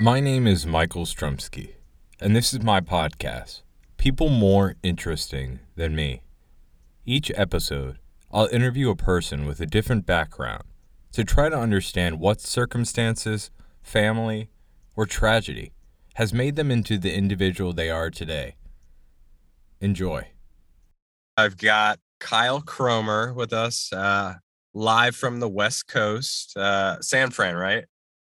My name is Michael Strumsky, and this is my podcast, People More Interesting Than Me. Each episode, I'll interview a person with a different background to try to understand what circumstances, family, or tragedy has made them into the individual they are today. Enjoy. I've got Kyle Cromer with us, uh, live from the West Coast, uh, San Fran, right?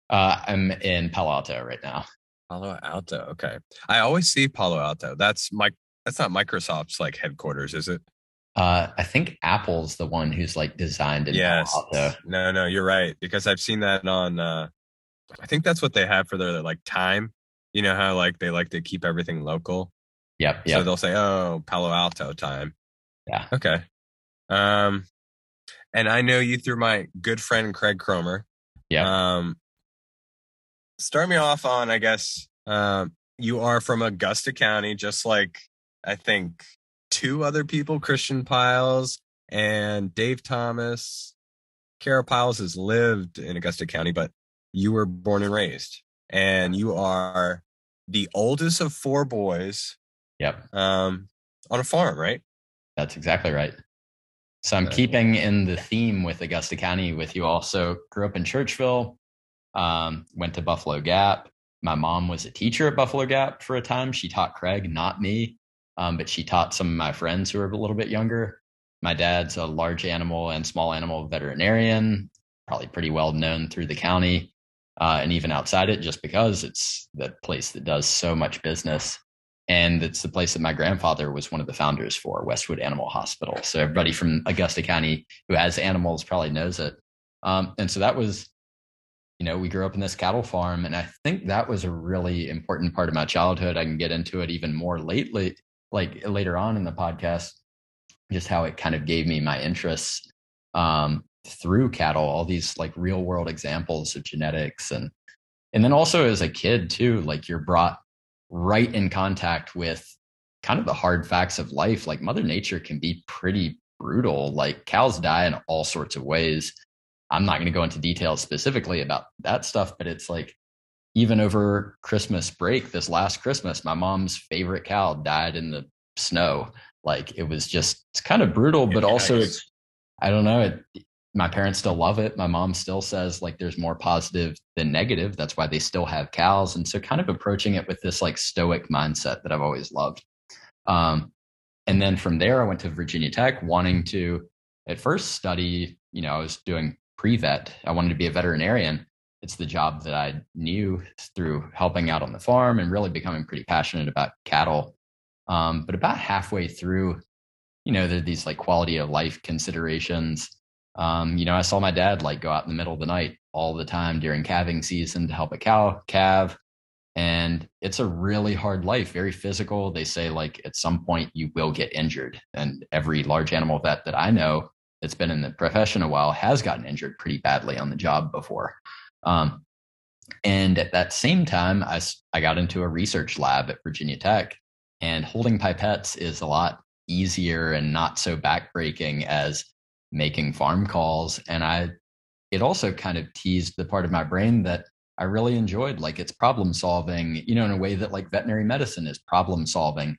Uh, I'm in Palo Alto right now. Palo Alto. Okay. I always see Palo Alto. That's my that's not Microsoft's like headquarters, is it? Uh, I think Apple's the one who's like designed in yes. Palo Alto. No, no, you're right because I've seen that on. Uh, I think that's what they have for their like time. You know how like they like to keep everything local. Yep. yep. So they'll say, "Oh, Palo Alto time." Yeah. Okay. Um, and I know you through my good friend Craig Cromer. Yeah. Um, start me off on, I guess, um, you are from Augusta County, just like I think two other people, Christian Piles and Dave Thomas. Kara Piles has lived in Augusta County, but you were born and raised, and you are the oldest of four boys. Yep. Um, on a farm, right? That's exactly right. So I'm keeping in the theme with Augusta County with you also grew up in Churchville, um, went to Buffalo Gap. My mom was a teacher at Buffalo Gap for a time. She taught Craig, not me, um, but she taught some of my friends who were a little bit younger. My dad's a large animal and small animal veterinarian, probably pretty well known through the county uh, and even outside it, just because it's the place that does so much business. And it's the place that my grandfather was one of the founders for, Westwood Animal Hospital. So everybody from Augusta County who has animals probably knows it. Um, and so that was you know, we grew up in this cattle farm. And I think that was a really important part of my childhood. I can get into it even more lately, like later on in the podcast, just how it kind of gave me my interests um, through cattle, all these like real world examples of genetics. And, and then also as a kid too, like you're brought right in contact with kind of the hard facts of life. Like Mother Nature can be pretty brutal. Like cows die in all sorts of ways I'm not going to go into details specifically about that stuff, but it's like even over Christmas break, this last Christmas, my mom's favorite cow died in the snow. Like it was just it's kind of brutal, but also it's I don't know. It, my parents still love it. My mom still says like there's more positive than negative. That's why they still have cows. And so kind of approaching it with this like stoic mindset that I've always loved. Um, and then from there, I went to Virginia Tech wanting to at first study, you know, I was doing pre-vet. I wanted to be a veterinarian. It's the job that I knew through helping out on the farm and really becoming pretty passionate about cattle. Um, but about halfway through, you know, there are these like quality of life considerations. Um, you know, I saw my dad like go out in the middle of the night all the time during calving season to help a cow calve. And it's a really hard life, very physical. They say like at some point you will get injured. And every large animal vet that I know that's been in the profession a while has gotten injured pretty badly on the job before. Um, and at that same time, I, I got into a research lab at Virginia Tech, and holding pipettes is a lot easier and not so backbreaking as making farm calls. And I, it also kind of teased the part of my brain that I really enjoyed, like it's problem solving, you know, in a way that like veterinary medicine is problem solving.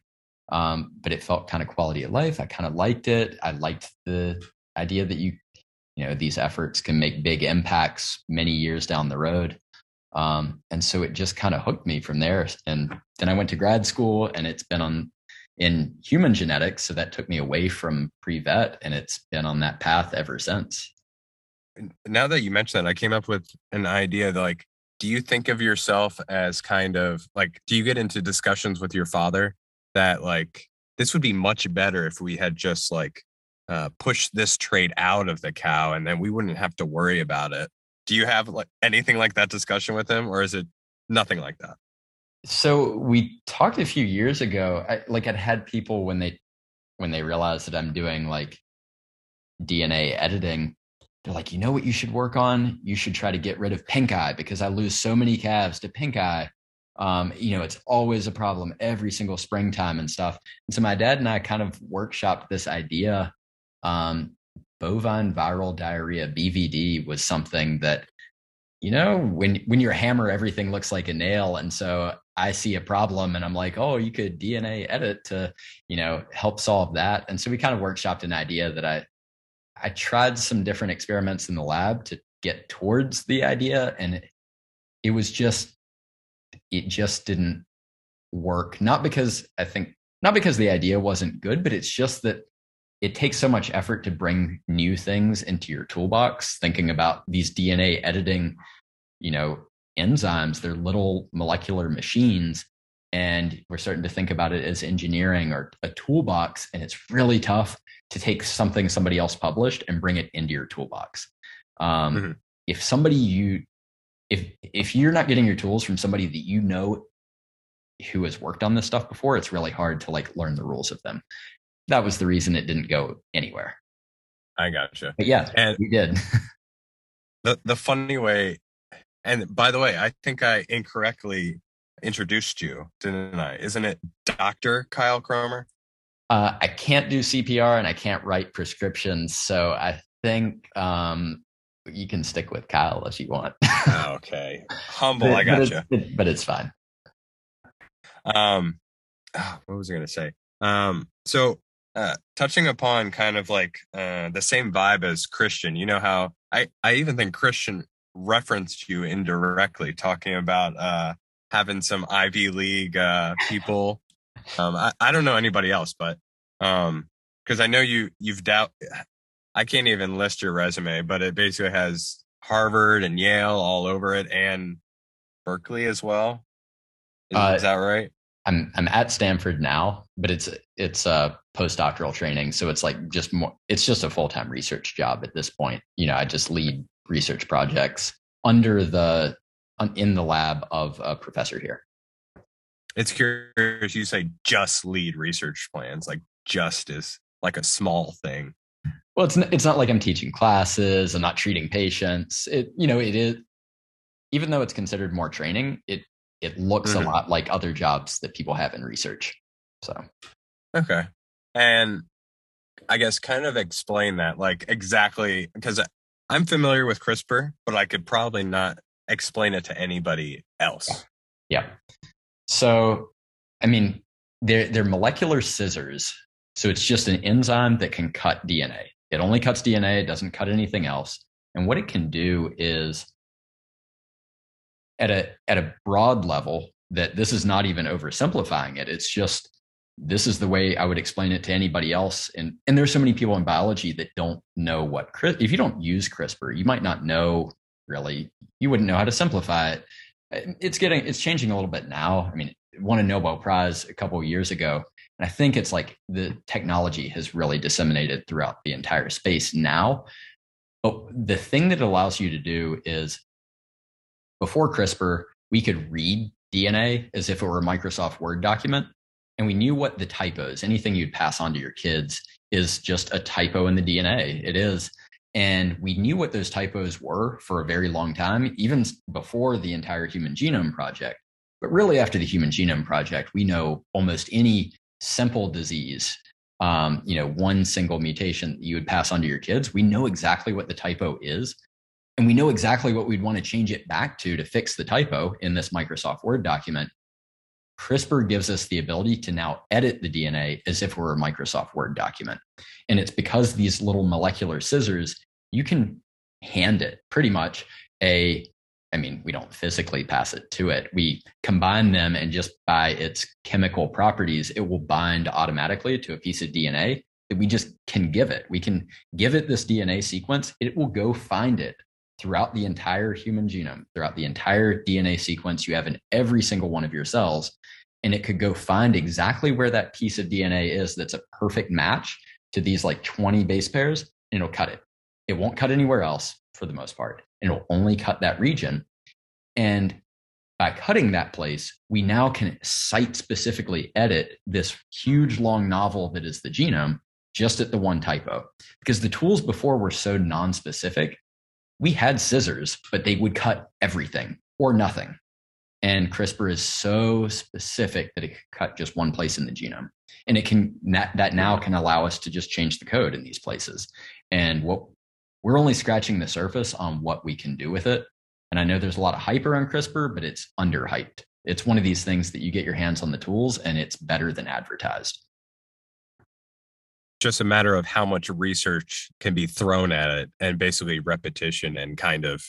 Um, but it felt kind of quality of life. I kind of liked it. I liked the idea that you you know these efforts can make big impacts many years down the road. Um, and so it just kind of hooked me from there. And then i went to grad school and it's been on in human genetics so that took me away from pre-vet and it's been on that path ever since. Now that you mentioned that i came up with an idea that like do you think of yourself as kind of like do you get into discussions with your father that like this would be much better if we had just like uh, push this trait out of the cow and then we wouldn't have to worry about it. Do you have like anything like that discussion with him or is it nothing like that? So we talked a few years ago. I, like I'd had people when they when they realized that I'm doing like DNA editing, they're like, you know what you should work on? You should try to get rid of pink eye because I lose so many calves to pink eye. Um, you know, it's always a problem every single springtime and stuff. And so my dad and I kind of workshopped this idea um, bovine viral diarrhea, BVD, was something that you know, when when you're a hammer, everything looks like a nail. And so I see a problem and I'm like, oh, you could DNA edit to, you know, help solve that. And so we kind of workshopped an idea that I I tried some different experiments in the lab to get towards the idea. And it, it was just it just didn't work. Not because I think not because the idea wasn't good, but it's just that it takes so much effort to bring new things into your toolbox thinking about these dna editing you know enzymes. They're little molecular machines and we're starting to think about it as engineering or a toolbox and it's really tough to take something somebody else published and bring it into your toolbox. Um, mm-hmm. if somebody you if if you're not getting your tools from somebody that you know who has worked on this stuff before it's really hard to like learn the rules of them that was the reason it didn't go anywhere. I gotcha. But yeah, and we did. the the funny way, and by the way, I think I incorrectly introduced you, didn't I? Isn't it Doctor Kyle Cromer? Uh, I can't do CPR and I can't write prescriptions, so I think um, you can stick with Kyle if you want. okay, humble. but, I got gotcha. you. But, but it's fine. Um, ah, what was I going to say? Um, so uh, touching upon kind of like uh, the same vibe as Christian, you know how I, I even think Christian referenced you indirectly, talking about uh, having some Ivy League uh, people. Um, I, I don't know anybody else, but because um, I know you you've doubt. I can't even list your resume, but it basically has Harvard and Yale all over it, and Berkeley as well. Is, uh, is that right? I'm I'm at Stanford now, but it's it's a postdoctoral training, so it's like just more. It's just a full time research job at this point. You know, I just lead research projects under the in the lab of a professor here. It's curious you say just lead research plans, like just is like a small thing. Well, it's it's not like I'm teaching classes. I'm not treating patients. It you know it is even though it's considered more training, it it looks mm-hmm. a lot like other jobs that people have in research. So, okay. And I guess kind of explain that, like exactly, because I'm familiar with CRISPR, but I could probably not explain it to anybody else. Yeah. So, I mean, they're, they're molecular scissors. So it's just an enzyme that can cut DNA. It only cuts DNA, it doesn't cut anything else. And what it can do is at a at a broad level that this is not even oversimplifying it. It's just this is the way i would explain it to anybody else. And and there's so many people in biology that don't know what if you don't use crispr you might not know really you wouldn't know how to simplify it. It's getting it's changing a little bit now. I mean won a nobel prize a couple years ago. And i think it's like the technology has really disseminated throughout the entire space now. But the thing that allows you to do is before CRISPR, we could read DNA as if it were a Microsoft Word document. And we knew what the typos, anything you'd pass on to your kids is just a typo in the DNA. It is. And we knew what those typos were for a very long time, even before the entire Human Genome Project. But really, after the Human Genome Project, we know almost any simple disease, um, you know, one single mutation you would pass on to your kids. We know exactly what the typo is and we know exactly what we'd want to change it back to to fix the typo in this Microsoft Word document. CRISPR gives us the ability to now edit the DNA as if we're a Microsoft Word document. And it's because these little molecular scissors, you can hand it pretty much a, I mean, we don't physically pass it to it. We combine them and just by its chemical properties, it will bind automatically to a piece of DNA that we just can give it. We can give it this DNA sequence. It will go find it throughout the entire human genome, throughout the entire DNA sequence you have in every single one of your cells. And it could go find exactly where that piece of DNA is that's a perfect match to these like 20 base pairs, and it'll cut it. It won't cut anywhere else for the most part. And it'll only cut that region. And by cutting that place, we now can site specifically edit this huge long novel that is the genome just at the one typo. Because the tools before were so non-specific we had scissors, but they would cut everything or nothing. And CRISPR is so specific that it can cut just one place in the genome. And it can that, that now can allow us to just change the code in these places. And what we're only scratching the surface on what we can do with it. And I know there's a lot of hype around CRISPR, but it's underhyped. It's one of these things that you get your hands on the tools and it's better than advertised. Just a matter of how much research can be thrown at it and basically repetition and kind of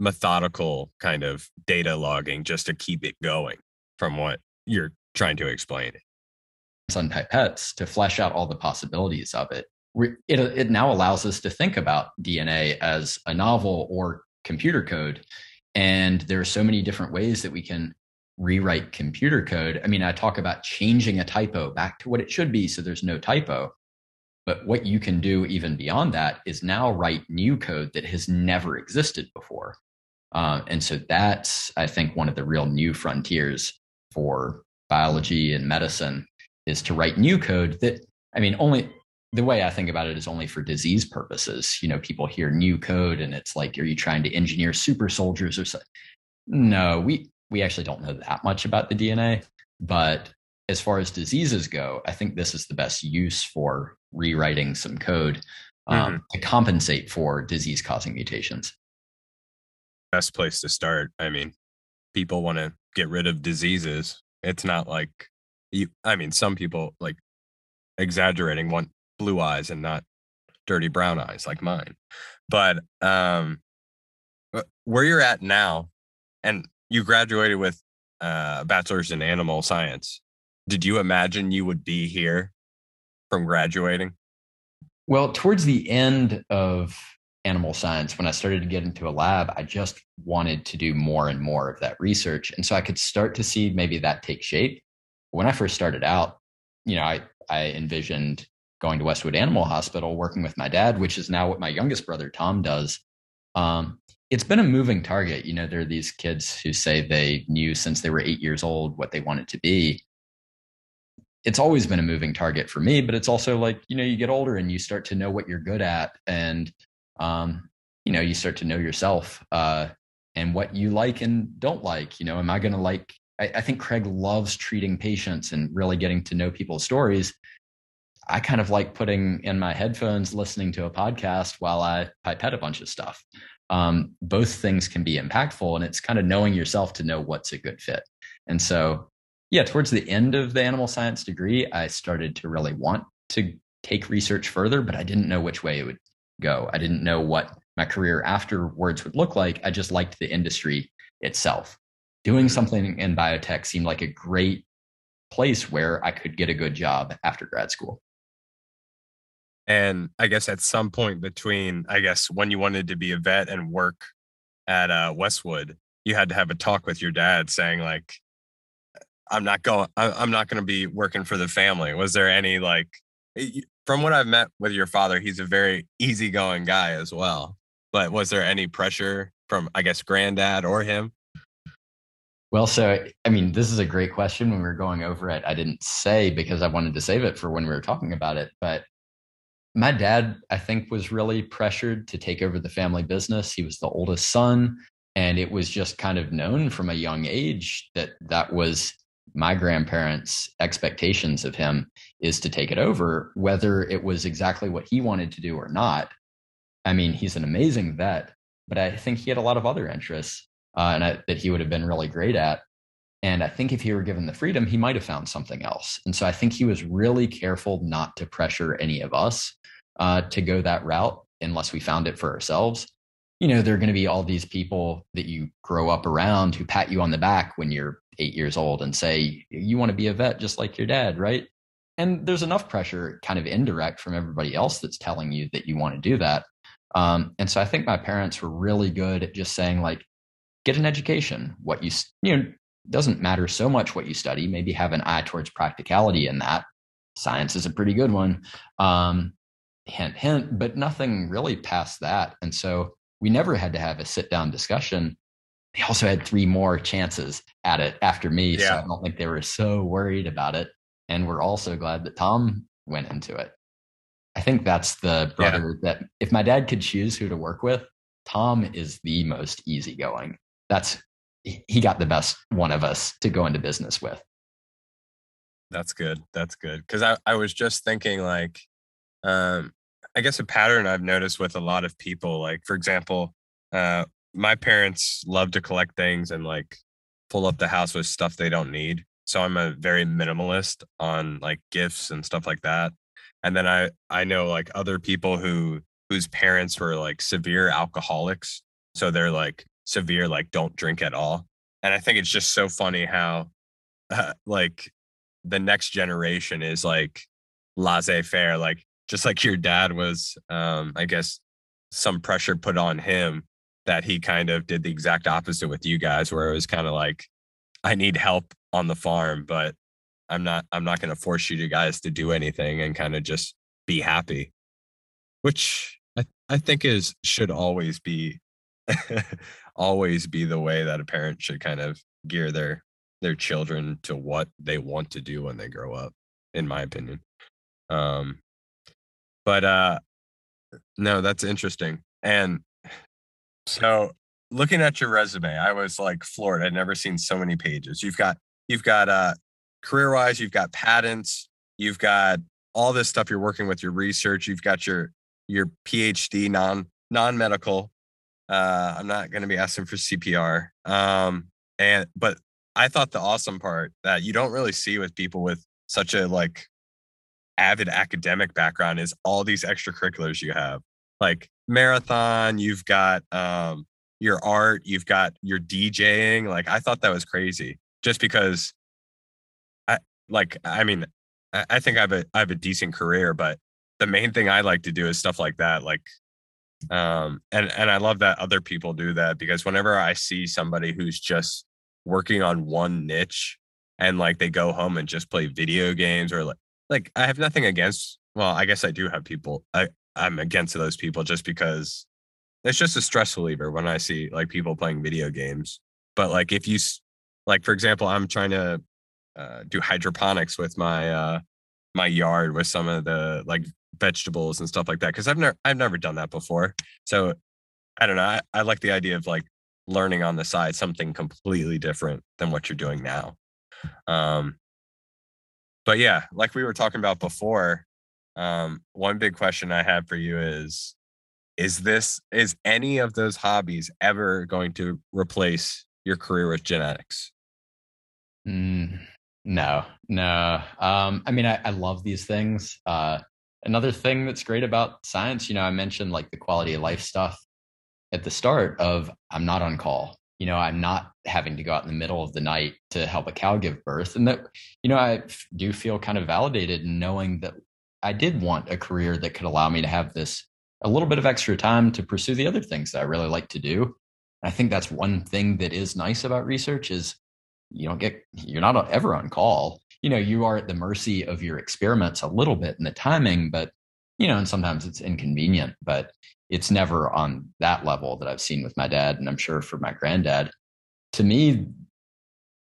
methodical kind of data logging just to keep it going from what you're trying to explain. On pipettes to flesh out all the possibilities of it. It, it now allows us to think about DNA as a novel or computer code. And there are so many different ways that we can rewrite computer code. I mean, I talk about changing a typo back to what it should be so there's no typo. But what you can do even beyond that is now write new code that has never existed before. Uh, and so that's, I think, one of the real new frontiers for biology and medicine is to write new code that, I mean, only the way I think about it is only for disease purposes. You know, people hear new code and it's like, are you trying to engineer super soldiers or something? No, we we actually don't know that much about the DNA. But as far as diseases go, I think this is the best use for rewriting some code um, mm-hmm. to compensate for disease causing mutations. Best place to start. I mean, people want to get rid of diseases. It's not like you, I mean, some people like exaggerating want blue eyes and not dirty brown eyes like mine. But um, where you're at now, and you graduated with uh, a bachelor's in animal science. Did you imagine you would be here from graduating? Well, towards the end of animal science, when I started to get into a lab, I just wanted to do more and more of that research. And so I could start to see maybe that take shape. When I first started out, you know, I, I envisioned going to Westwood Animal Hospital, working with my dad, which is now what my youngest brother Tom does. Um, it's been a moving target. You know, there are these kids who say they knew since they were eight years old what they wanted to be. It's always been a moving target for me, but it's also like, you know, you get older and you start to know what you're good at. And, um, you know, you start to know yourself uh, and what you like and don't like. You know, am I going to like, I, I think Craig loves treating patients and really getting to know people's stories. I kind of like putting in my headphones, listening to a podcast while I pipette a bunch of stuff um, both things can be impactful and it's kind of knowing yourself to know what's a good fit. And so yeah towards the end of the animal science degree i started to really want to take research further but i didn't know which way it would go. I didn't know what my career afterwards would look like. I just liked the industry itself. Doing something in biotech seemed like a great place where i could get a good job after grad school and I guess at some point between, I guess, when you wanted to be a vet and work at uh, Westwood, you had to have a talk with your dad saying, like, I'm not going, I'm not going to be working for the family. Was there any, like, from what I've met with your father, he's a very easygoing guy as well. But was there any pressure from, I guess, granddad or him? Well, so I mean, this is a great question. When we were going over it, I didn't say because I wanted to save it for when we were talking about it. But my dad, I think, was really pressured to take over the family business. He was the oldest son, and it was just kind of known from a young age that that was my grandparents' expectations of him is to take it over, whether it was exactly what he wanted to do or not. I mean, he's an amazing vet, but I think he had a lot of other interests uh, and I, that he would have been really great at. And I think if he were given the freedom, he might have found something else. And so I think he was really careful not to pressure any of us uh, to go that route unless we found it for ourselves. You know, there are going to be all these people that you grow up around who pat you on the back when you're eight years old and say, you want to be a vet just like your dad, right? And there's enough pressure, kind of indirect, from everybody else that's telling you that you want to do that. Um, and so I think my parents were really good at just saying, like, get an education. What you, you know, doesn't matter so much what you study. Maybe have an eye towards practicality in that. Science is a pretty good one. Um, hint, hint, but nothing really past that. And so we never had to have a sit down discussion. They also had three more chances at it after me. Yeah. So I don't think they were so worried about it. And we're also glad that Tom went into it. I think that's the brother yeah. that if my dad could choose who to work with, Tom is the most easygoing. That's he got the best one of us to go into business with. That's good. That's good. Cause I, I was just thinking like um I guess a pattern I've noticed with a lot of people, like for example, uh, my parents love to collect things and like pull up the house with stuff they don't need. So I'm a very minimalist on like gifts and stuff like that. And then I I know like other people who whose parents were like severe alcoholics. So they're like severe like don't drink at all. And I think it's just so funny how uh, like the next generation is like laissez-faire like just like your dad was um I guess some pressure put on him that he kind of did the exact opposite with you guys where it was kind of like i need help on the farm but i'm not i'm not going to force you guys to do anything and kind of just be happy which i, I think is should always be always be the way that a parent should kind of gear their their children to what they want to do when they grow up in my opinion um but uh no that's interesting and so looking at your resume, I was like floored. I'd never seen so many pages. You've got you've got uh career wise, you've got patents, you've got all this stuff you're working with your research, you've got your your PhD non non medical. Uh, I'm not going to be asking for CPR. Um, and but I thought the awesome part that you don't really see with people with such a like avid academic background is all these extracurriculars you have. Like marathon, you've got um, your art, you've got your DJing. Like I thought that was crazy, just because I like. I mean, I, I think I have a I have a decent career, but the main thing I like to do is stuff like that. Like, um, and and I love that other people do that because whenever I see somebody who's just working on one niche and like they go home and just play video games or like like I have nothing against well, I guess I do have people. I I'm against those people just because it's just a stress reliever when I see like people playing video games. But like if you like for example, I'm trying to uh, do hydroponics with my uh my yard with some of the like vegetables and stuff like that because I've never I've never done that before. So I don't know. I, I like the idea of like learning on the side something completely different than what you're doing now. Um, but yeah, like we were talking about before, um, one big question I have for you is is this is any of those hobbies ever going to replace your career with genetics? Mm, no, no. Um, I mean, I, I love these things. Uh, another thing that's great about science, you know, I mentioned like the quality of life stuff at the start of I'm not on call. You know, I'm not having to go out in the middle of the night to help a cow give birth. And that, you know, I do feel kind of validated in knowing that I did want a career that could allow me to have this a little bit of extra time to pursue the other things that I really like to do. I think that's one thing that is nice about research is you don't get you're not ever on call. You know, you are at the mercy of your experiments a little bit in the timing, but you know, and sometimes it's inconvenient, but it's never on that level that I've seen with my dad and I'm sure for my granddad. To me,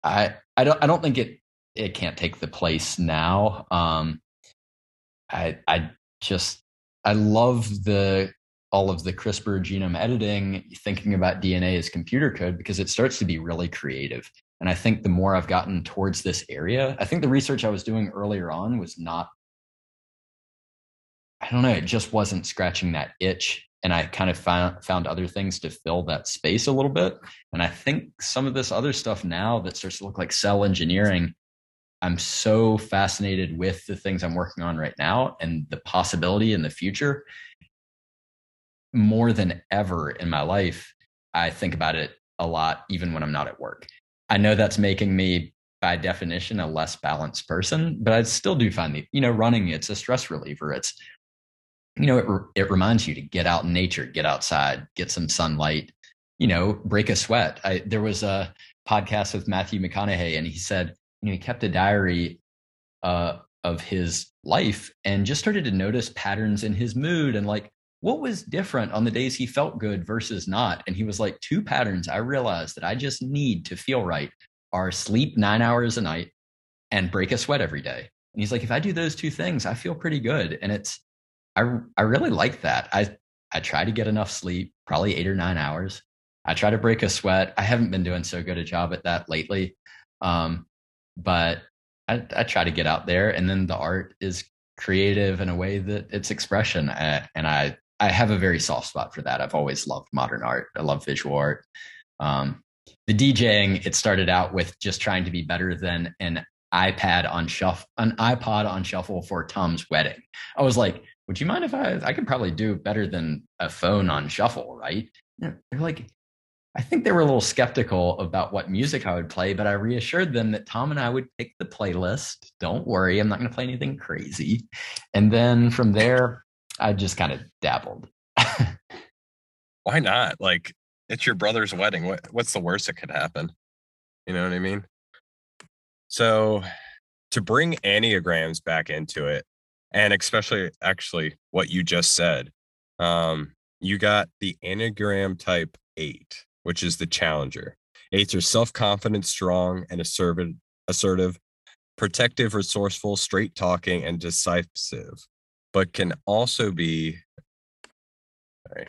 I I don't I don't think it it can't take the place now. Um, I I just I love the all of the CRISPR genome editing, thinking about DNA as computer code because it starts to be really creative. And I think the more I've gotten towards this area, I think the research I was doing earlier on was not, I don't know, it just wasn't scratching that itch. And I kind of found, found other things to fill that space a little bit. And I think some of this other stuff now that starts to look like cell engineering I'm so fascinated with the things I'm working on right now and the possibility in the future. More than ever in my life, I think about it a lot, even when I'm not at work. I know that's making me, by definition, a less balanced person, but I still do find the, you know, running, it's a stress reliever. It's, you know, it, it reminds you to get out in nature, get outside, get some sunlight, you know, break a sweat. I, there was a podcast with Matthew McConaughey, and he said, you know, he kept a diary uh, of his life and just started to notice patterns in his mood and like what was different on the days he felt good versus not. And he was like, two patterns I realized that I just need to feel right are sleep nine hours a night and break a sweat every day. And he's like, if I do those two things, I feel pretty good. And it's, I, I really like that. I, I try to get enough sleep, probably eight or nine hours. I try to break a sweat. I haven't been doing so good a job at that lately. Um, but I, I try to get out there and then the art is creative in a way that it's expression and I I have a very soft spot for that. I've always loved modern art. I love visual art. Um, the DJing, it started out with just trying to be better than an iPad on shuffle, an iPod on shuffle for Tom's wedding. I was like, would you mind if I, I could probably do better than a phone on shuffle, right? They're like, I think they were a little skeptical about what music I would play, but I reassured them that Tom and I would pick the playlist. Don't worry, I'm not going to play anything crazy. And then from there, I just kind of dabbled. Why not? Like, it's your brother's wedding. What, what's the worst that could happen? You know what I mean? So, to bring Enneagrams back into it, and especially actually what you just said, um, you got the Enneagram type eight which is the challenger. Eights are self confident, strong, and assertive, assertive, protective, resourceful, straight talking, and decisive, but can also be. Sorry.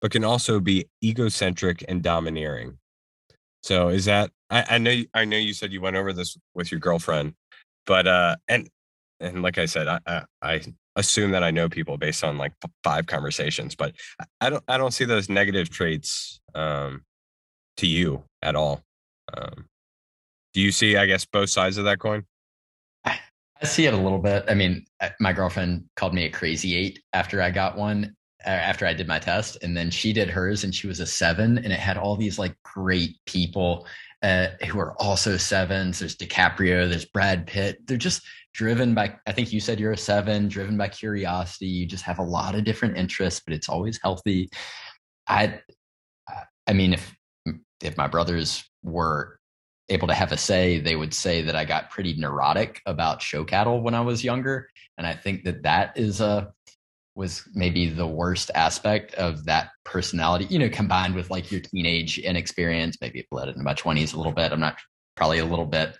But can also be egocentric and domineering. So is that I, I know I know you said you went over this with your girlfriend, but uh and and like I said, I I, I assume that I know people based on like five conversations, but I don't I don't see those negative traits um, to you at all. Um, do you see, I guess, both sides of that coin? I, see it a little bit. I mean, my girlfriend called me a crazy eight after I got one, after I did my test, and then she did hers, and she was a seven, and it had all these like great people uh, who are also sevens. There's DiCaprio, there's Brad Pitt. They're just driven by i think you said you're a seven driven by curiosity you just have a lot of different interests but it's always healthy i i mean if if my brothers were able to have a say they would say that i got pretty neurotic about show cattle when i was younger and i think that that is a was maybe the worst aspect of that personality you know combined with like your teenage inexperience maybe it bled into my 20s a little bit i'm not probably a little bit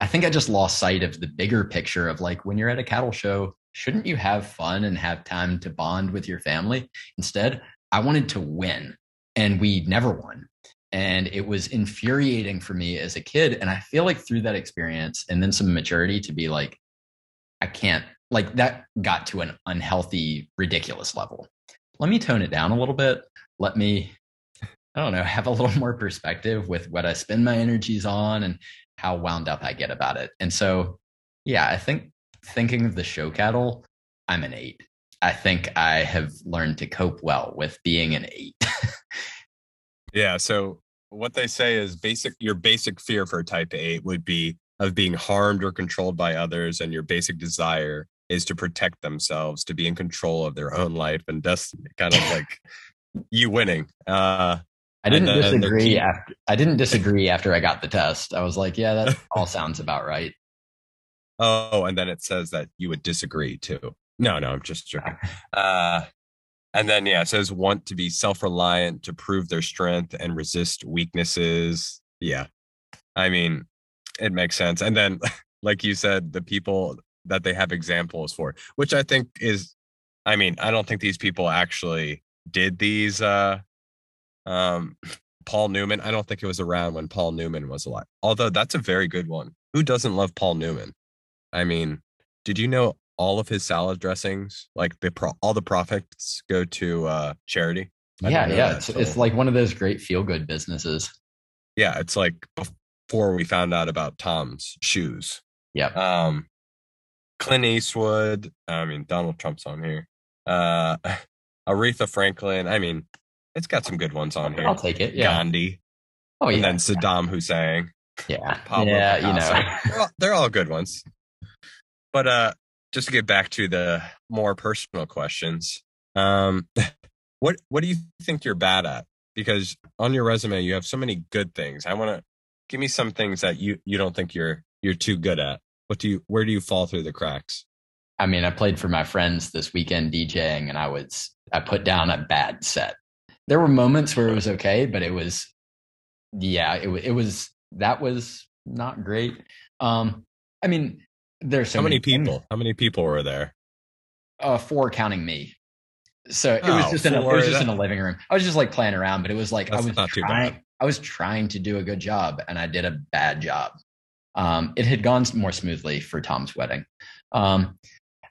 I think I just lost sight of the bigger picture of like when you're at a cattle show, shouldn't you have fun and have time to bond with your family? Instead, I wanted to win and we never won. And it was infuriating for me as a kid. And I feel like through that experience and then some maturity to be like, I can't, like that got to an unhealthy, ridiculous level. Let me tone it down a little bit. Let me I don't know, have a little more perspective with what I spend my energies on and how wound up I get about it. And so, yeah, I think thinking of the show cattle, I'm an eight. I think I have learned to cope well with being an eight. yeah. So what they say is basic your basic fear for type eight would be of being harmed or controlled by others, and your basic desire is to protect themselves, to be in control of their own life and destiny, kind of like you winning. Uh I didn't and, disagree after I didn't disagree after I got the test. I was like, yeah, that all sounds about right. Oh, and then it says that you would disagree too. No, no, I'm just joking. Uh, and then yeah, it says want to be self-reliant to prove their strength and resist weaknesses. Yeah. I mean, it makes sense. And then like you said, the people that they have examples for, which I think is I mean, I don't think these people actually did these uh um, Paul Newman. I don't think it was around when Paul Newman was alive. Although that's a very good one. Who doesn't love Paul Newman? I mean, did you know all of his salad dressings, like the pro- all the profits go to uh, charity? I yeah, yeah. It's, it's like one of those great feel good businesses. Yeah, it's like before we found out about Tom's shoes. Yeah. Um, Clint Eastwood. I mean, Donald Trump's on here. Uh, Aretha Franklin. I mean, it's got some good ones on here. I'll take it. Yeah. Gandhi. Oh, yeah. And then Saddam Hussein. Yeah. Pablo yeah, Picasso. you know. they're, all, they're all good ones. But uh, just to get back to the more personal questions, um, what what do you think you're bad at? Because on your resume you have so many good things. I want to give me some things that you you don't think you're you're too good at. What do you where do you fall through the cracks? I mean, I played for my friends this weekend DJing, and I was I put down a bad set there were moments where it was okay, but it was, yeah, it, it was, that was not great. Um, I mean, there's so how many, many people, things. how many people were there? Uh, four counting me. So it was oh, just in a, it was just in a living room. I was just like playing around, but it was like, That's I was trying, I was trying to do a good job and I did a bad job. Um, it had gone more smoothly for Tom's wedding. Um,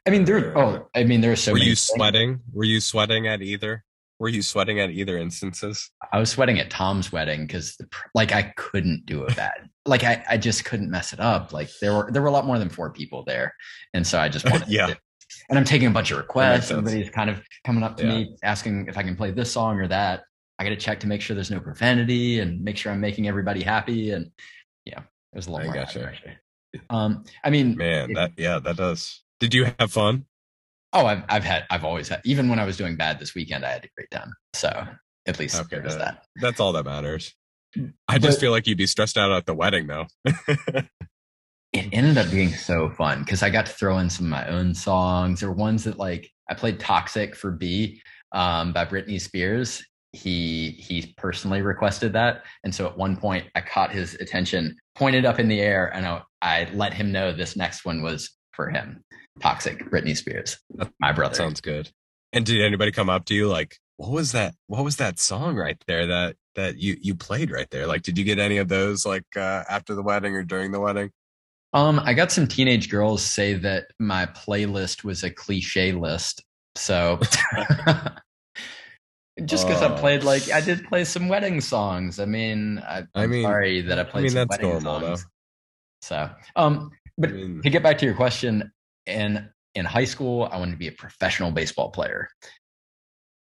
I mean, there. Oh, I mean, there are so. Were many you things. sweating? Were you sweating at either? Were you sweating at either instances? I was sweating at Tom's wedding because, like, I couldn't do it bad. like, I, I just couldn't mess it up. Like, there were there were a lot more than four people there, and so I just wanted. Yeah. To, and I'm taking a bunch of requests. Everybody's kind of coming up to Yeah. me asking if I can play this song or that. I got to check to make sure there's no profanity and make sure I'm making everybody happy. And yeah, it was a I little more. gotcha. Um, I mean, Man, if- that yeah, that does. Did you have fun? Oh, I've I've had I've always had even when I was doing bad this weekend, I had a great time. So at least Okay, that- that. That's all that matters. I just But- feel like you'd be stressed out at the wedding though. It ended up being so fun because I got to throw in some of my own songs or ones that like I played "Toxic" for B um, by Britney Spears. He he personally requested that, and so at one point I caught his attention, pointed up in the air, and I, I let him know this next one was for him. "Toxic" Britney Spears, my brother. That sounds good. And did anybody come up to you like, what was that? What was that song right there that that you you played right there? Like, did you get any of those like uh, after the wedding or during the wedding? Um, I got some teenage girls say that my playlist was a cliche list. So just because I Oh. played like I did play some wedding songs. I mean, I, I'm I mean- sorry that I played mean, some that's wedding normal, though. So, um, but I mean, to get back to your question, in in high school, I wanted to be a professional baseball player.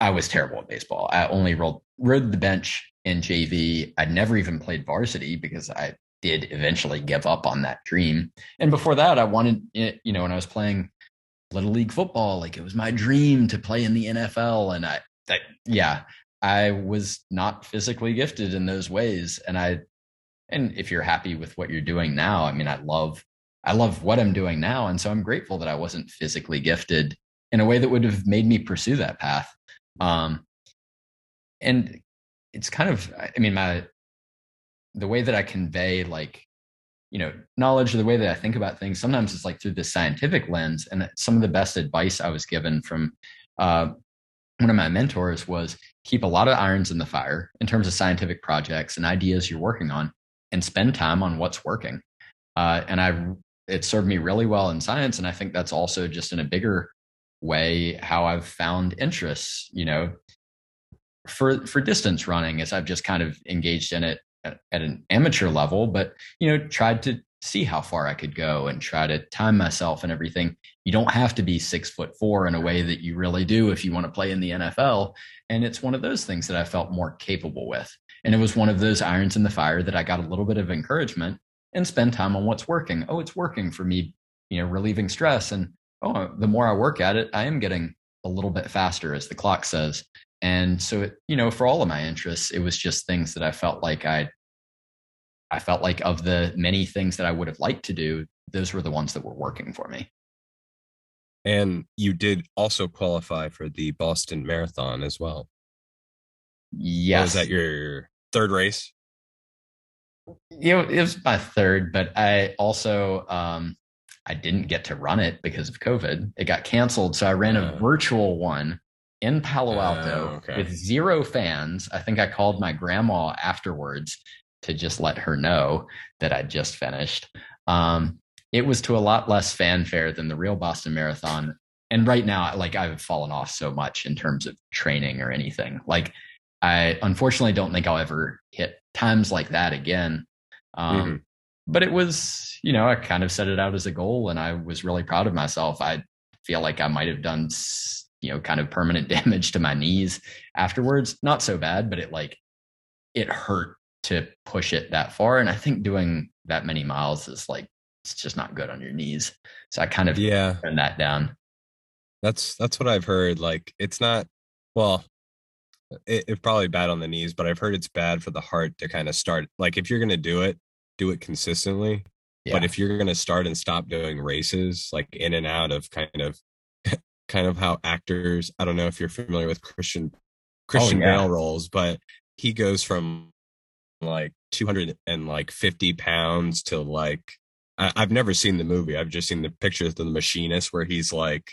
I was terrible at baseball. I only rolled rode the bench in JV. I never even played varsity because I did eventually give up on that dream. And before that, I wanted it, you know, when I was playing little league football, like it was my dream to play in the NFL. And I, that, yeah, I was not physically gifted in those ways. And I, and if you're happy with what you're doing now, I mean, I love, I love what I'm doing now. And so I'm grateful that I wasn't physically gifted in a way that would have made me pursue that path. Um, and it's kind of, I mean, my, the way that I convey like, you know, knowledge the way that I think about things, sometimes it's like through the scientific lens. And some of the best advice I was given from uh, one of my mentors was keep a lot of irons in the fire in terms of scientific projects and ideas you're working on and spend time on what's working. Uh, and I, it served me really well in science. And I think that's also just in a bigger way how I've found interests, you know, for, for distance running as I've just kind of engaged in it at, at an amateur level, but, you know, tried to see how far I could go and try to time myself and everything. You don't have to be six foot four in a way that you really do if you want to play in the NFL. And it's one of those things that I felt more capable with. And it was one of those irons in the fire that I got a little bit of encouragement and spend time on what's working. Oh, it's working for me, you know, relieving stress. And oh, the more I work at it, I am getting a little bit faster, as the clock says. And so, it, you know, for all of my interests, it was just things that I felt like I, I felt like of the many things that I would have liked to do, those were the ones that were working for me. and you did also qualify for the Boston Marathon as well. Yes. Was that your third race? You know, it was my third, but I also um, I didn't get to run it because of COVID. It got canceled, so I ran a Oh. virtual one in Palo Alto Oh, okay. with zero fans. I think I called my grandma afterwards to just let her know that I just finished. Um, it was to a lot less fanfare than the real Boston Marathon. And right now, like I've fallen off so much in terms of training or anything. Like I unfortunately don't think I'll ever hit times like that again. Um, Mhm. But it was, you know, I kind of set it out as a goal and I was really proud of myself. I feel like I might have done, you know, kind of permanent damage to my knees afterwards. Not so bad, but it like, it hurt to push it that far. And I think doing that many miles is like, it's just not good on your knees. So I kind of Yeah, turned that down. that's that's what I've heard. Like it's not well, it, it's probably bad on the knees, but I've heard it's bad for the heart to kind of start. Like if you're gonna do it, do it consistently. Yeah. But if you're gonna start and stop doing races, like in and out of kind of kind of how actors, I don't know if you're familiar with Christian oh, Christian yeah. Bale roles, but he goes from like 200 and like 50 pounds to like I, I've never seen the movie. I've just seen the pictures of the machinist where he's like,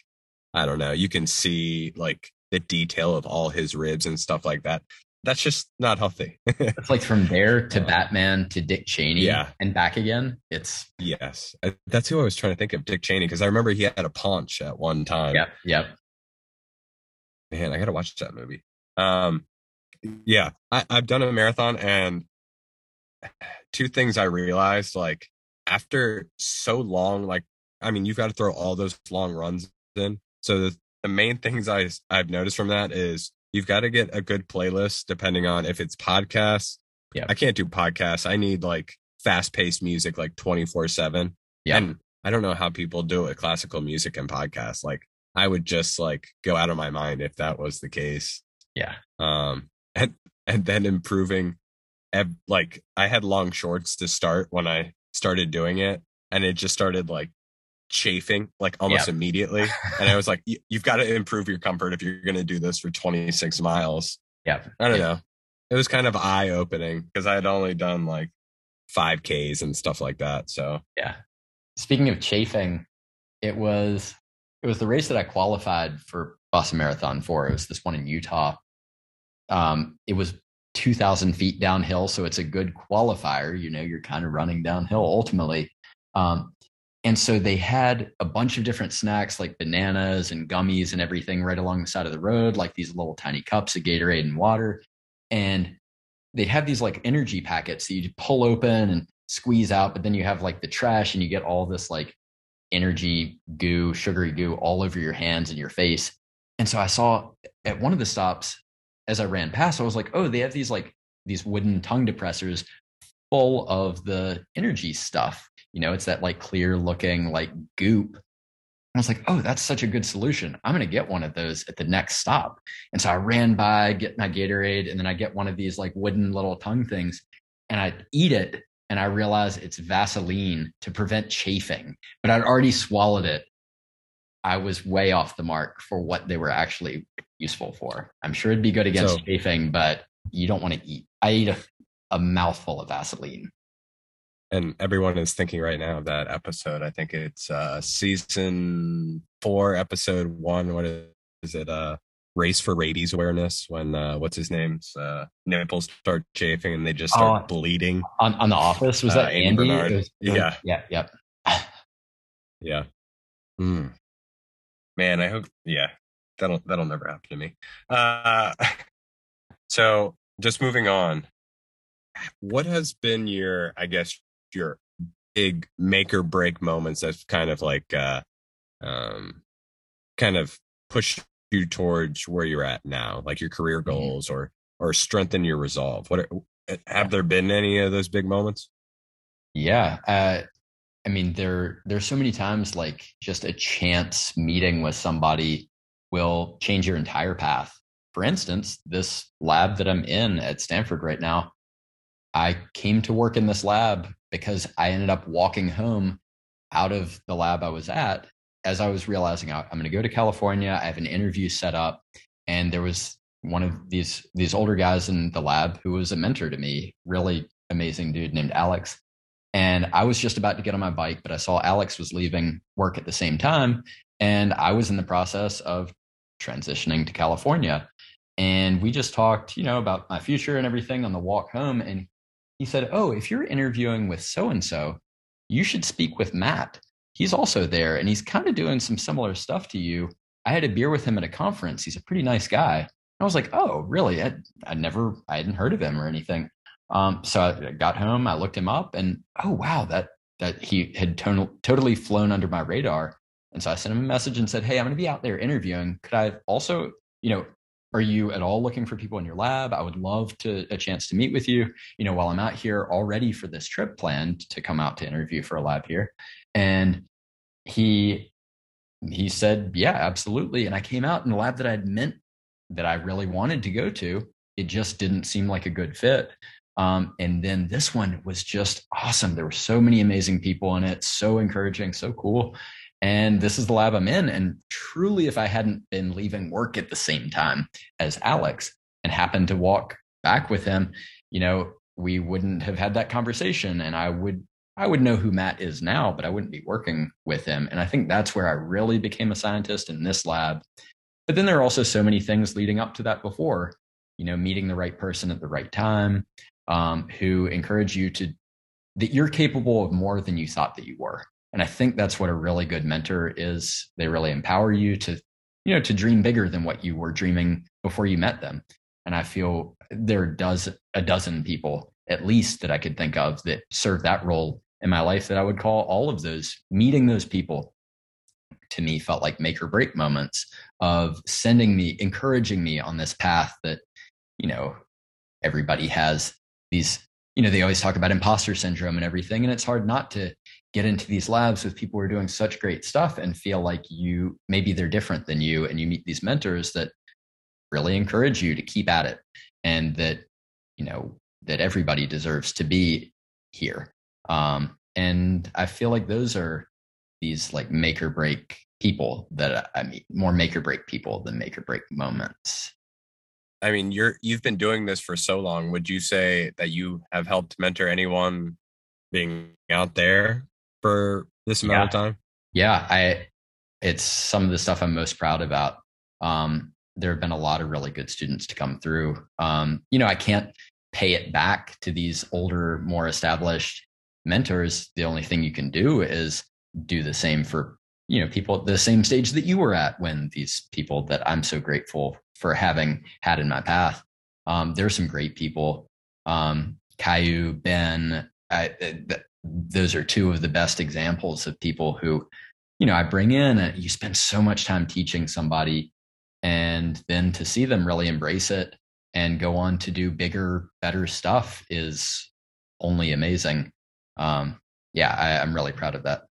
I don't know, you can see like the detail of all his ribs and stuff like that. that's just not healthy. it's like from there to uh, Batman to Dick Cheney yeah. and back again. It's yes. That's who I was trying to think of, Dick Cheney, because I remember he had a paunch at one time. Yep. Yep. Man, I gotta watch that movie. Um yeah, I, I've done a marathon and two things I realized like after so long, like I mean, you've got to throw all those long runs in. So the, the main things I I've noticed from that is you've got to get a good playlist depending on if it's podcasts. Yeah. I can't do podcasts. I need like fast paced music like 24 seven. Yeah. And I don't know how people do it classical music and podcasts. Like I would just like go out of my mind if that was the case. Yeah. Um, and, and then improving like I had long shorts to start when I started doing it and it just started like chafing like almost yep. immediately. And I was like, you've got to improve your comfort if you're going to do this for 26 miles. Yeah. I don't know. It was kind of eye opening because I had only done like 5Ks and stuff like that. So, yeah. Speaking of chafing, it was it was the race that I qualified for Boston Marathon for. It was this one in Utah. Um, it was 2,000 feet downhill, so it's a good qualifier. You know, you're kind of running downhill ultimately. Um, and so they had a bunch of different snacks like bananas and gummies and everything right along the side of the road, like these little tiny cups of Gatorade and water. And they'd have these like energy packets that you'd pull open and squeeze out, but then you have like the trash and you get all this like energy goo, sugary goo all over your hands and your face. And so I saw at one of the stops as I ran past, I was like, oh, they have these like these wooden tongue depressors full of the energy stuff. You know, it's that like clear looking like goop. I was like, oh, that's such a good solution. I'm going to get one of those at the next stop. And so I ran by, get my Gatorade, and then I get one of these like wooden little tongue things and I eat it. And I realize it's Vaseline to prevent chafing, but I'd already swallowed it. I was way off the mark for what they were actually useful for. I'm sure it'd be good against so, chafing, but you don't want to eat. I eat a, a mouthful of Vaseline and everyone is thinking right now of that episode. I think it's uh season four, episode one. What is it? Uh race for rabies awareness when uh what's his name's uh nipples start chafing and they just start oh, bleeding. On on the office was uh, that Andy? Andy? Was, yeah. Yeah, yep. yeah. Mm. Man, I hope yeah. That'll that'll never happen to me. Uh so just moving on what has been your i guess your big make or break moments that's kind of like uh um kind of push you towards where you're at now like your career mm-hmm. goals or or strengthen your resolve. What are, have there been any of those big moments? Yeah uh i mean there there's so many times like just a chance meeting with somebody will change your entire path. For instance this lab that i'm in at stanford right now I came to work in this lab because I ended up walking home out of the lab I was at as I was realizing oh, I'm going to go to California. I have an interview set up, and there was one of these these older guys in the lab who was a mentor to me, really amazing dude named Alex. And I was just about to get on my bike, but I saw Alex was leaving work at the same time, and I was in the process of transitioning to California. And we just talked, you know, about my future and everything on the walk home. And he said, Oh, if you're interviewing with so and so, you should speak with Matt. He's also there and he's kind of doing some similar stuff to you. I had a beer with him at a conference. He's a pretty nice guy. I was like, Oh, really? I, I never, I hadn't heard of him or anything. Um, so I got home, I looked him up and oh, wow, that, that he had to- totally flown under my radar. And so I sent him a message and said, Hey, I'm going to be out there interviewing. Could I also, you know, are you at all looking for people in your lab? I would love to a chance to meet with you. You know, while I'm out here already for this trip planned to come out to interview for a lab here. And he he said, Yeah, absolutely. And I came out in the lab that I'd meant that I really wanted to go to. It just didn't seem like a good fit. Um, and then this one was just awesome. There were so many amazing people in it, so encouraging, so cool and this is the lab I'm in. And truly, if I hadn't been leaving work at the same time as Alex and happened to walk back with him, you know, we wouldn't have had that conversation. And I would, I would know who Matt is now, but I wouldn't be working with him. And I think that's where I really became a scientist in this lab. But then there are also so many things leading up to that before. you know, meeting the right person at the right time, um, who encourage you to that you're capable of more than you thought that you were. And I think that's what a really good mentor is. They really empower you to, you know, to dream bigger than what you were dreaming before you met them. And I feel there does a dozen people at least that I could think of that serve that role in my life that I would call all of those meeting those people to me felt like make or break moments of sending me, encouraging me on this path that, you know, everybody has these, you know, they always talk about imposter syndrome and everything. And it's hard not to get into these labs with people who are doing such great stuff and feel like you maybe they're different than you and you meet these mentors that really encourage you to keep at it and that you know that everybody deserves to be here. Um, and i feel like those are these like make or break people that i mean more make or break people than make or break moments. I mean you're you've been doing this for so long. Would you say that you have helped mentor anyone being out there for this amount yeah. of time? Yeah i it's some of the stuff i'm most proud about. Um, there have been a lot of really good students to come through. Um, you know i can't pay it back to these older more established mentors. The only thing you can do is do the same for you know people at the same stage that you were at when these people that i'm so grateful for having had in my path. Um, there's some great people. Um, caillou ben I, th- those are two of the best examples of people who you know i bring in uh, you spend so much time teaching somebody and then to see them really embrace it and go on to do bigger better stuff is only amazing. Um, yeah I, i'm really proud of that.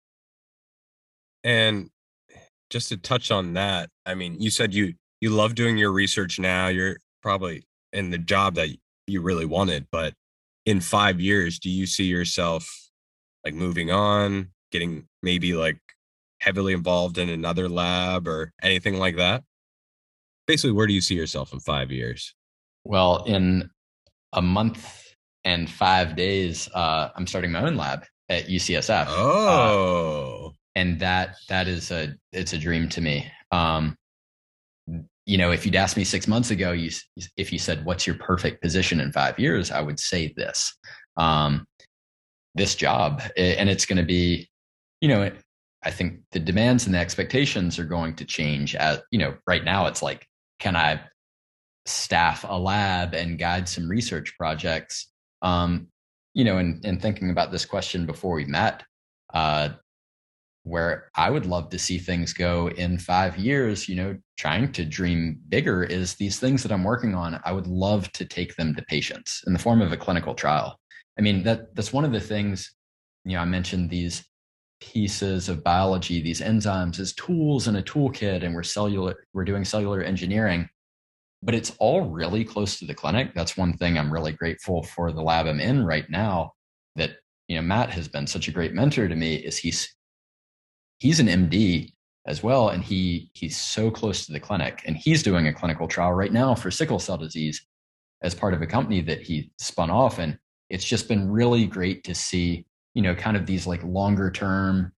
And just to touch on that i mean you said you you love doing your research now you're probably in the job that you really wanted but in five years do you see yourself like moving on getting maybe like heavily involved in another lab or anything like that? Basically where do you see yourself in five years? Well in a month and five days uh, i'm starting my own lab at ucsf oh uh, and that that is a it's a dream to me. Um, you know if you'd asked me six months ago you if you said what's your perfect position in five years? I would say this um, this job and it's going to be you know i think the demands and the expectations are going to change as you know right now it's like can i staff a lab and guide some research projects? Um, you know and, and thinking about this question before we met uh, where i would love to see things go in five years you know trying to dream bigger is these things that i'm working on i would love to take them to patients in the form of a clinical trial I mean, that that's one of the things, you know, I mentioned these pieces of biology, these enzymes as tools in a toolkit, and we're cellular, we're doing cellular engineering, but it's all really close to the clinic. That's one thing I'm really grateful for the lab I'm in right now. That you know, Matt has been such a great mentor to me. Is he's he's an MD as well, and he he's so close to the clinic, and he's doing a clinical trial right now for sickle cell disease as part of a company that he spun off and it's just been really great to see, you know, kind of these like longer term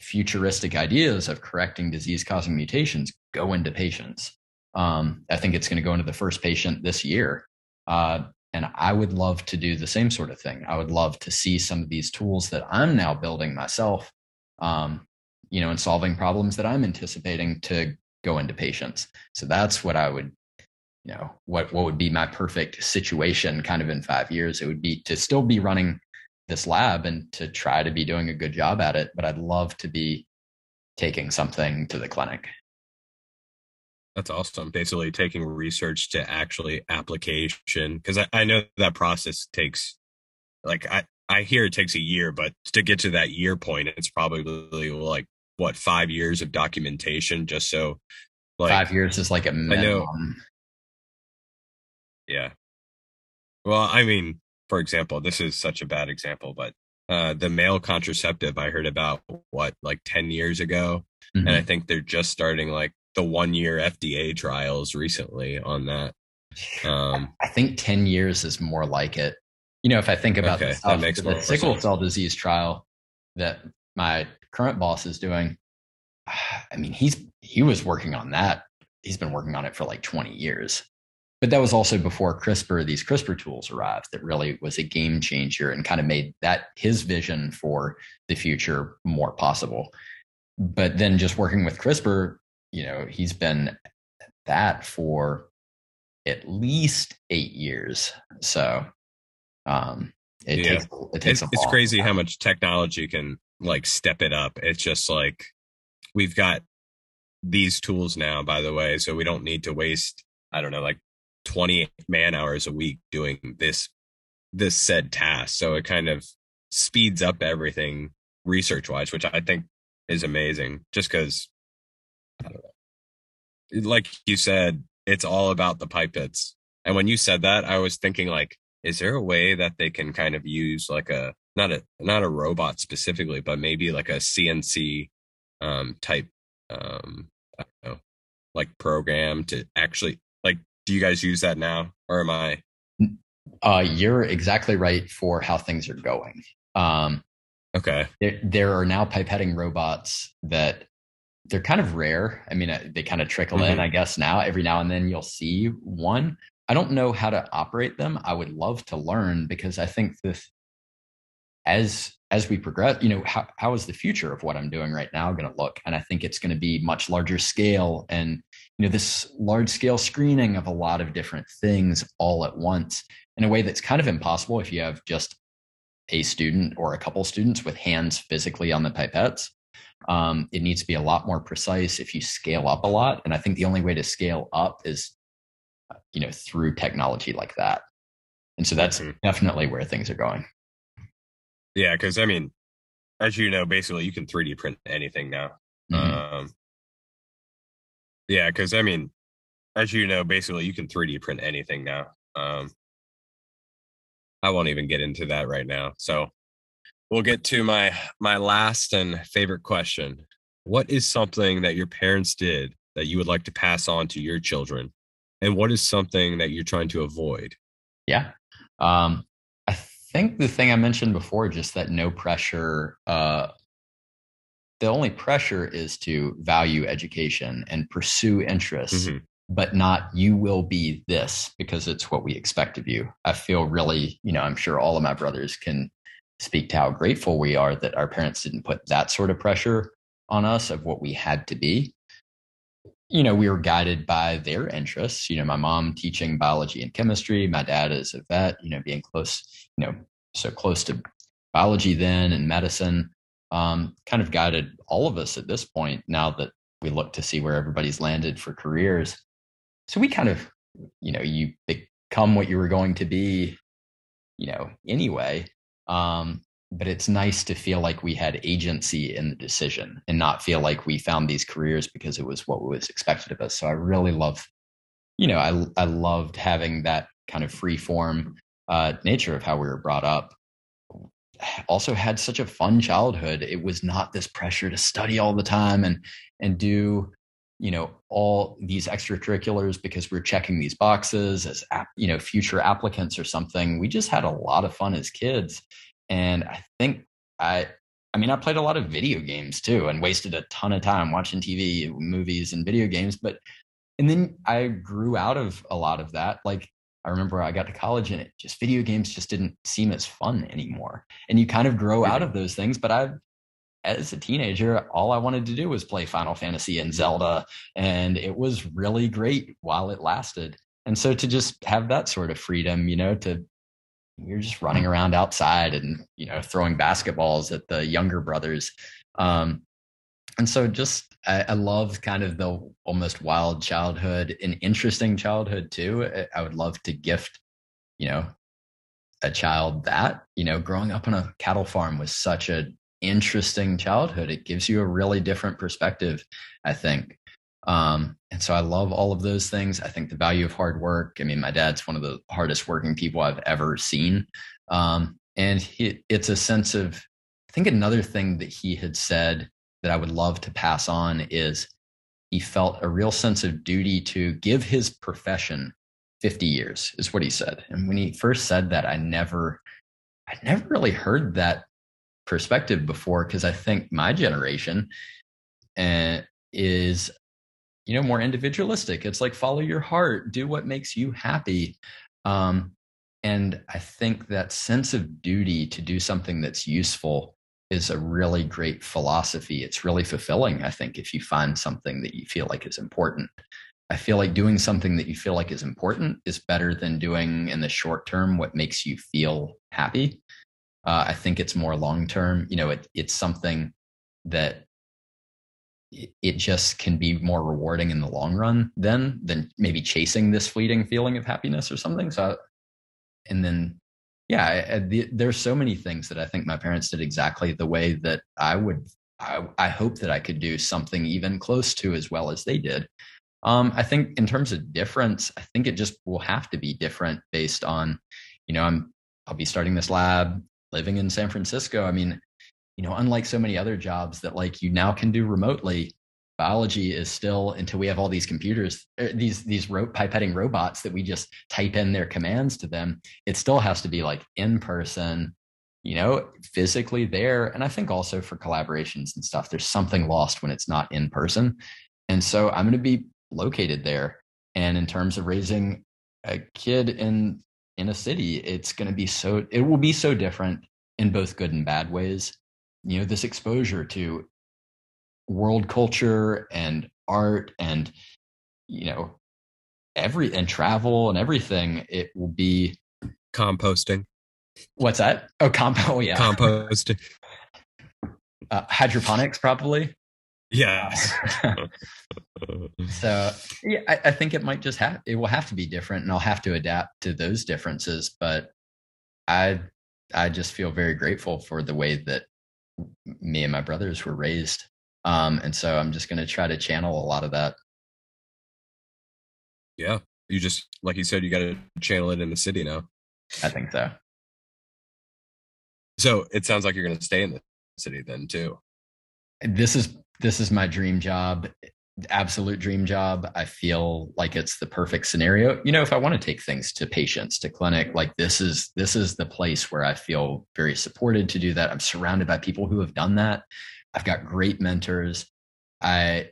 futuristic ideas of correcting disease causing mutations go into patients. Um, I think it's going to go into the first patient this year. Uh, and I would love to do the same sort of thing. I would love to see some of these tools that I'm now building myself, um, you know, and solving problems that I'm anticipating to go into patients. So that's what I would you know what what would be my perfect situation kind of in five years. It would be to still be running this lab and to try to be doing a good job at it but i'd love to be taking something to the clinic. That's awesome. Basically taking research to actually application because I, I know that process takes like i i hear it takes a year but to get to that year point it's probably like what five years of documentation just so like five years is like a minimum yeah. Well, I mean, for example, this is such a bad example, but uh, the male contraceptive I heard about what like 10 years ago. Mm-hmm. And I mm-hmm. think they're just starting like the one year FDA trials recently on that. Um, I think 10 years is more like it. You know, if I think about okay, the, the sickle cell disease trial that my current boss is doing, I mean, he's he was working on that. He's been working on it for like 20 years but that was also before CRISPR, these CRISPR tools arrived that really was a game changer and kind of made that his vision for the future more possible. But then just working with CRISPR, you know, he's been that for at least eight years. So um it yeah. takes it takes it's, it's crazy time. how much technology can like step it up. It's just like we've got these tools now, by the way, so we don't need to waste, I don't know, like 20 man hours a week doing this this said task. So it kind of speeds up everything research wise, which I think is amazing. Just because, like you said, it's all about the pipettes. And when you said that, I was thinking like, is there a way that they can kind of use like a not a not a robot specifically, but maybe like a CNC um, type um, I don't know, like program to actually like do you guys use that now or am I uh, you're exactly right for how things are going. Um, okay. There, there are now pipetting robots that they're kind of rare. I mean, uh, they kind of trickle mm-hmm. in, I guess, now. Every now and then you'll see one. I don't know how to operate them. I would love to learn because I think this, as as we progress, you know, how, how is the future of what I'm doing right now going to look? And I think it's going to be much larger scale and, you know, this large scale screening of a lot of different things all at once in a way that's kind of impossible if you have just a student or a couple students with hands physically on the pipettes. Um, it needs to be a lot more precise if you scale up a lot. And I think the only way to scale up is, you know, through technology like that. And so that's mm-hmm. definitely where things are going. Yeah, because I mean, as you know, basically you can 3D print anything now. Mm-hmm. Um, yeah, because I mean, as you know, basically you can 3D print anything now. Um, I won't even get into that right now. So we'll get to my my last and favorite question. What is something that your parents did that you would like to pass on to your children? And what is something that you're trying to avoid? Yeah. Um, think the thing I mentioned before, just that no pressure. Uh, the only pressure is to value education and pursue interests, mm-hmm. but not you will be this because it's what we expect of you. I feel really, you know, I'm sure all of my brothers can speak to how grateful we are that our parents didn't put that sort of pressure on us of what we had to be. You know, we were guided by their interests. You know, my mom teaching biology and chemistry, my dad is a vet, you know, being close you know, so close to biology then and medicine, um, kind of guided all of us at this point now that we look to see where everybody's landed for careers. So we kind of, you know, you become what you were going to be, you know, anyway. Um, but it's nice to feel like we had agency in the decision and not feel like we found these careers because it was what was expected of us. So I really love, you know, I I loved having that kind of free form uh, nature of how we were brought up also had such a fun childhood. It was not this pressure to study all the time and and do you know all these extracurriculars because we're checking these boxes as you know future applicants or something. We just had a lot of fun as kids. And i think i i mean i played a lot of video games too and wasted a ton of time watching tv movies and video games. But and then i grew out of a lot of that. Like I remember I got to college and it just video games just didn't seem as fun anymore. And you kind of grow out of those things. But I, as a teenager, all I wanted to do was play Final Fantasy and Zelda. And it was really great while it lasted. And so to just have that sort of freedom, you know, to you're just running around outside and, you know, throwing basketballs at the younger brothers. Um, and so just I, I love kind of the almost wild childhood, an interesting childhood too. I would love to gift, you know, a child that, you know, growing up on a cattle farm was such an interesting childhood. It gives you a really different perspective, I think. Um, and so I love all of those things. I think the value of hard work. I mean, my dad's one of the hardest working people I've ever seen. Um, and he, it's a sense of, I think another thing that he had said that I would love to pass on is he felt a real sense of duty to give his profession 50 years is what he said. And when he first said that, I never, I never really heard that perspective before because I think my generation uh, is you know, more individualistic. It's like follow your heart, do what makes you happy. Um, and I think that sense of duty to do something that's useful is a really great philosophy. It's really fulfilling, I think, if you find something that you feel like is important. I feel like doing something that you feel like is important is better than doing in the short term what makes you feel happy. Uh, I think it's more long term. You know, it, it's something that it just can be more rewarding in the long run then than maybe chasing this fleeting feeling of happiness or something. So, and then, yeah, I, the, there's so many things that I think my parents did exactly the way that I would. I, I hope that I could do something even close to as well as they did. Um, I think in terms of difference, I think it just will have to be different based on, you know, I'm I'll be starting this lab living in San Francisco. I mean, you know, unlike so many other jobs that like you now can do remotely, biology is still until we have all these computers, er, these these ro- pipetting robots that we just type in their commands to them. It still has to be like in person, you know, physically there. And I think also for collaborations and stuff, there's something lost when it's not in person. And so I'm going to be located there. And in terms of raising a kid in in a city, it's going to be so it will be so different in both good and bad ways. You know, this exposure to world culture and art and you know every and travel and everything it will be composting. What's that? Oh comp oh yeah. Composting uh, hydroponics probably. Yeah. so yeah, I, I, think it might just have it will have to be different, and I'll have to adapt to those differences. But I I just feel very grateful for the way that me and my brothers were raised, um, and so I'm just going to try to channel a lot of that. Yeah, you just like you said, you got to channel it in the city now. I think so. So it sounds like you're going to stay in the city then too. This is this is my dream job absolute dream job i feel like it's the perfect scenario you know if i want to take things to patients to clinic like this is this is the place where i feel very supported to do that i'm surrounded by people who have done that i've got great mentors i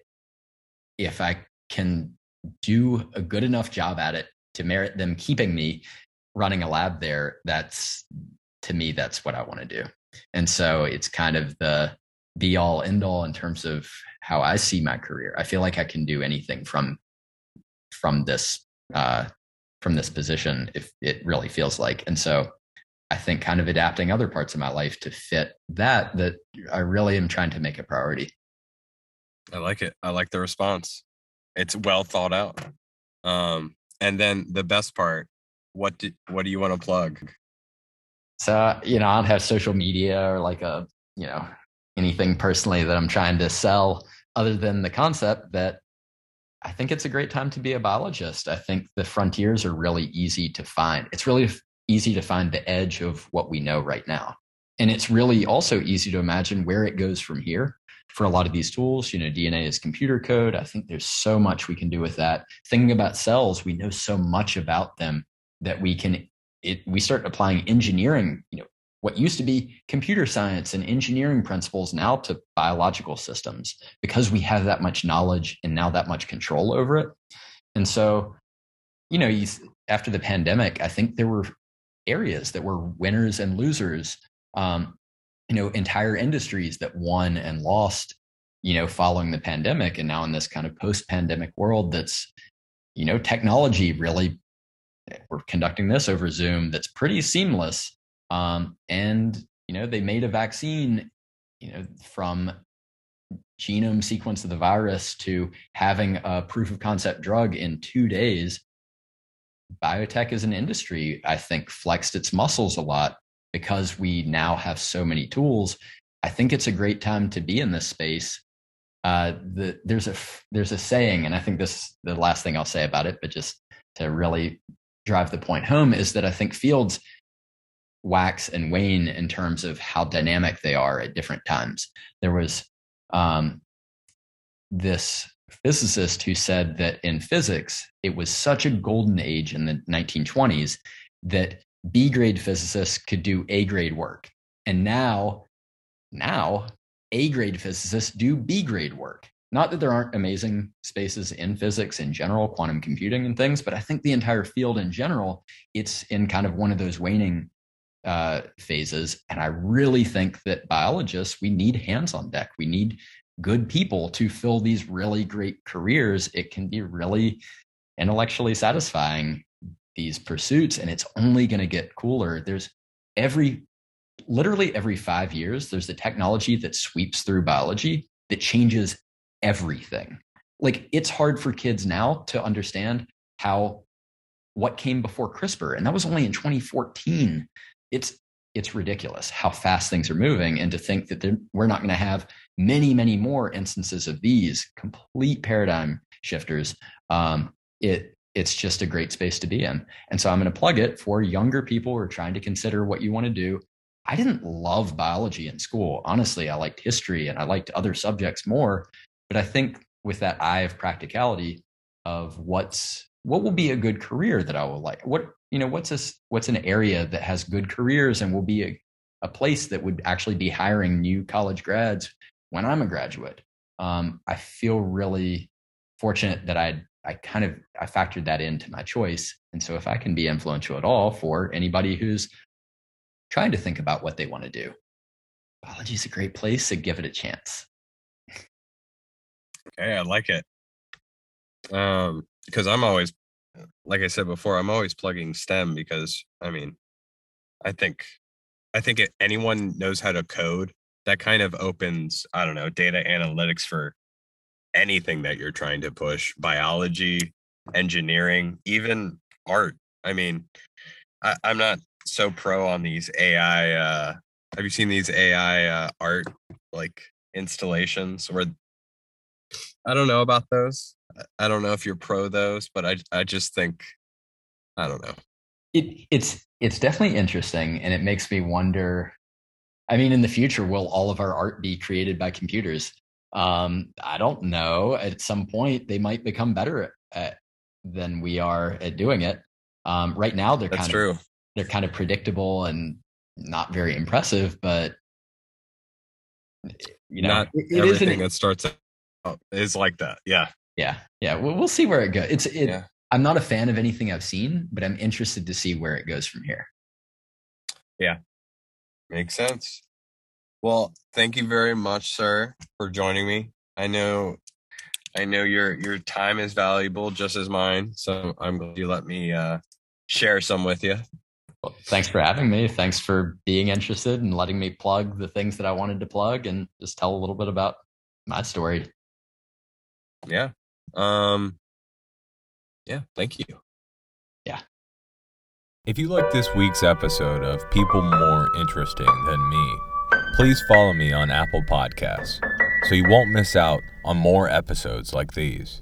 if i can do a good enough job at it to merit them keeping me running a lab there that's to me that's what i want to do and so it's kind of the be all end all in terms of how I see my career. I feel like I can do anything from from this uh, from this position if it really feels like. And so I think kind of adapting other parts of my life to fit that that I really am trying to make a priority. I like it. I like the response. It's well thought out. Um, and then the best part, what do what do you want to plug? So you know, I don't have social media or like a you know anything personally that I'm trying to sell other than the concept that I think it's a great time to be a biologist. I think the frontiers are really easy to find. It's really easy to find the edge of what we know right now. And it's really also easy to imagine where it goes from here for a lot of these tools. You know, DNA is computer code. I think there's so much we can do with that. Thinking about cells, we know so much about them that we can it, we start applying engineering, you know, what used to be computer science and engineering principles now to biological systems because we have that much knowledge and now that much control over it. And so, you know, you, after the pandemic, I think there were areas that were winners and losers. Um, you know, entire industries that won and lost. You know, following the pandemic, and now in this kind of post-pandemic world, that's you know, technology really. We're conducting this over Zoom. That's pretty seamless um, and you know, they made a vaccine, you know, from genome sequence of the virus to having a proof of concept drug in two days. Biotech as an industry, I think, flexed its muscles a lot because we now have so many tools. I think it's a great time to be in this space. Uh, the, there's a there's a saying, and I think this the last thing I'll say about it, but just to really drive the point home is that I think fields wax and wane in terms of how dynamic they are at different times. There was um, this physicist who said that in physics, it was such a golden age in the 1920s that B grade physicists could do A grade work. And now, now A grade physicists do B grade work. not that there aren't amazing spaces in physics in general, quantum computing and things, but I think the entire field in general, it's in kind of one of those waning uh, phases. And I really think that biologists, we need hands on deck. We need good people to fill these really great careers. It can be really intellectually satisfying, these pursuits, and it's only going to get cooler. There's every, literally every five years, there's the technology that sweeps through biology that changes everything. Like it's hard for kids now to understand how what came before CRISPR, and that was only in 2014. It's it's ridiculous how fast things are moving, and to think that we're not going to have many, many more instances of these complete paradigm shifters. Um, it it's just a great space to be in, and so I'm going to plug it for younger people who are trying to consider what you want to do. I didn't love biology in school. Honestly, I liked history and I liked other subjects more. But I think with that eye of practicality of what's what will be a good career that I will like. What you know, what's a what's an area that has good careers and will be a, a place that would actually be hiring new college grads when I'm a graduate. Um, I feel really fortunate that I I kind of I factored that into my choice. And so if I can be influential at all for anybody who's trying to think about what they want to do, biology is a great place to give it a chance. Okay, I like it. Um, because I'm always, like I said before, I'm always plugging STEM because I mean, I think, I think anyone knows how to code, that kind of opens, I don't know, data analytics for anything that you're trying to push, biology, engineering, even art. I mean, I, I'm not so pro on these AI. Uh, have you seen these AI uh, art like installations where I don't know about those. I don't know if you're pro those, but I I just think I don't know. It it's it's definitely interesting and it makes me wonder I mean in the future will all of our art be created by computers? Um I don't know. At some point they might become better at, than we are at doing it. Um right now they're That's kind true. of they're kind of predictable and not very impressive, but you know, not it, it everything that starts Oh, is like that. Yeah. Yeah. Yeah. We'll, we'll see where it goes. It's, it, yeah. I'm not a fan of anything I've seen, but I'm interested to see where it goes from here. Yeah. Makes sense. Well, thank you very much, sir, for joining me. I know I know your your time is valuable just as mine, so I'm glad you let me uh, share some with you. Well, thanks for having me. Thanks for being interested and letting me plug the things that I wanted to plug and just tell a little bit about my story yeah. Um, yeah. Thank you. If you like this week's episode of People More Interesting Than Me, please follow me on Apple Podcasts so you won't miss out on more episodes like these.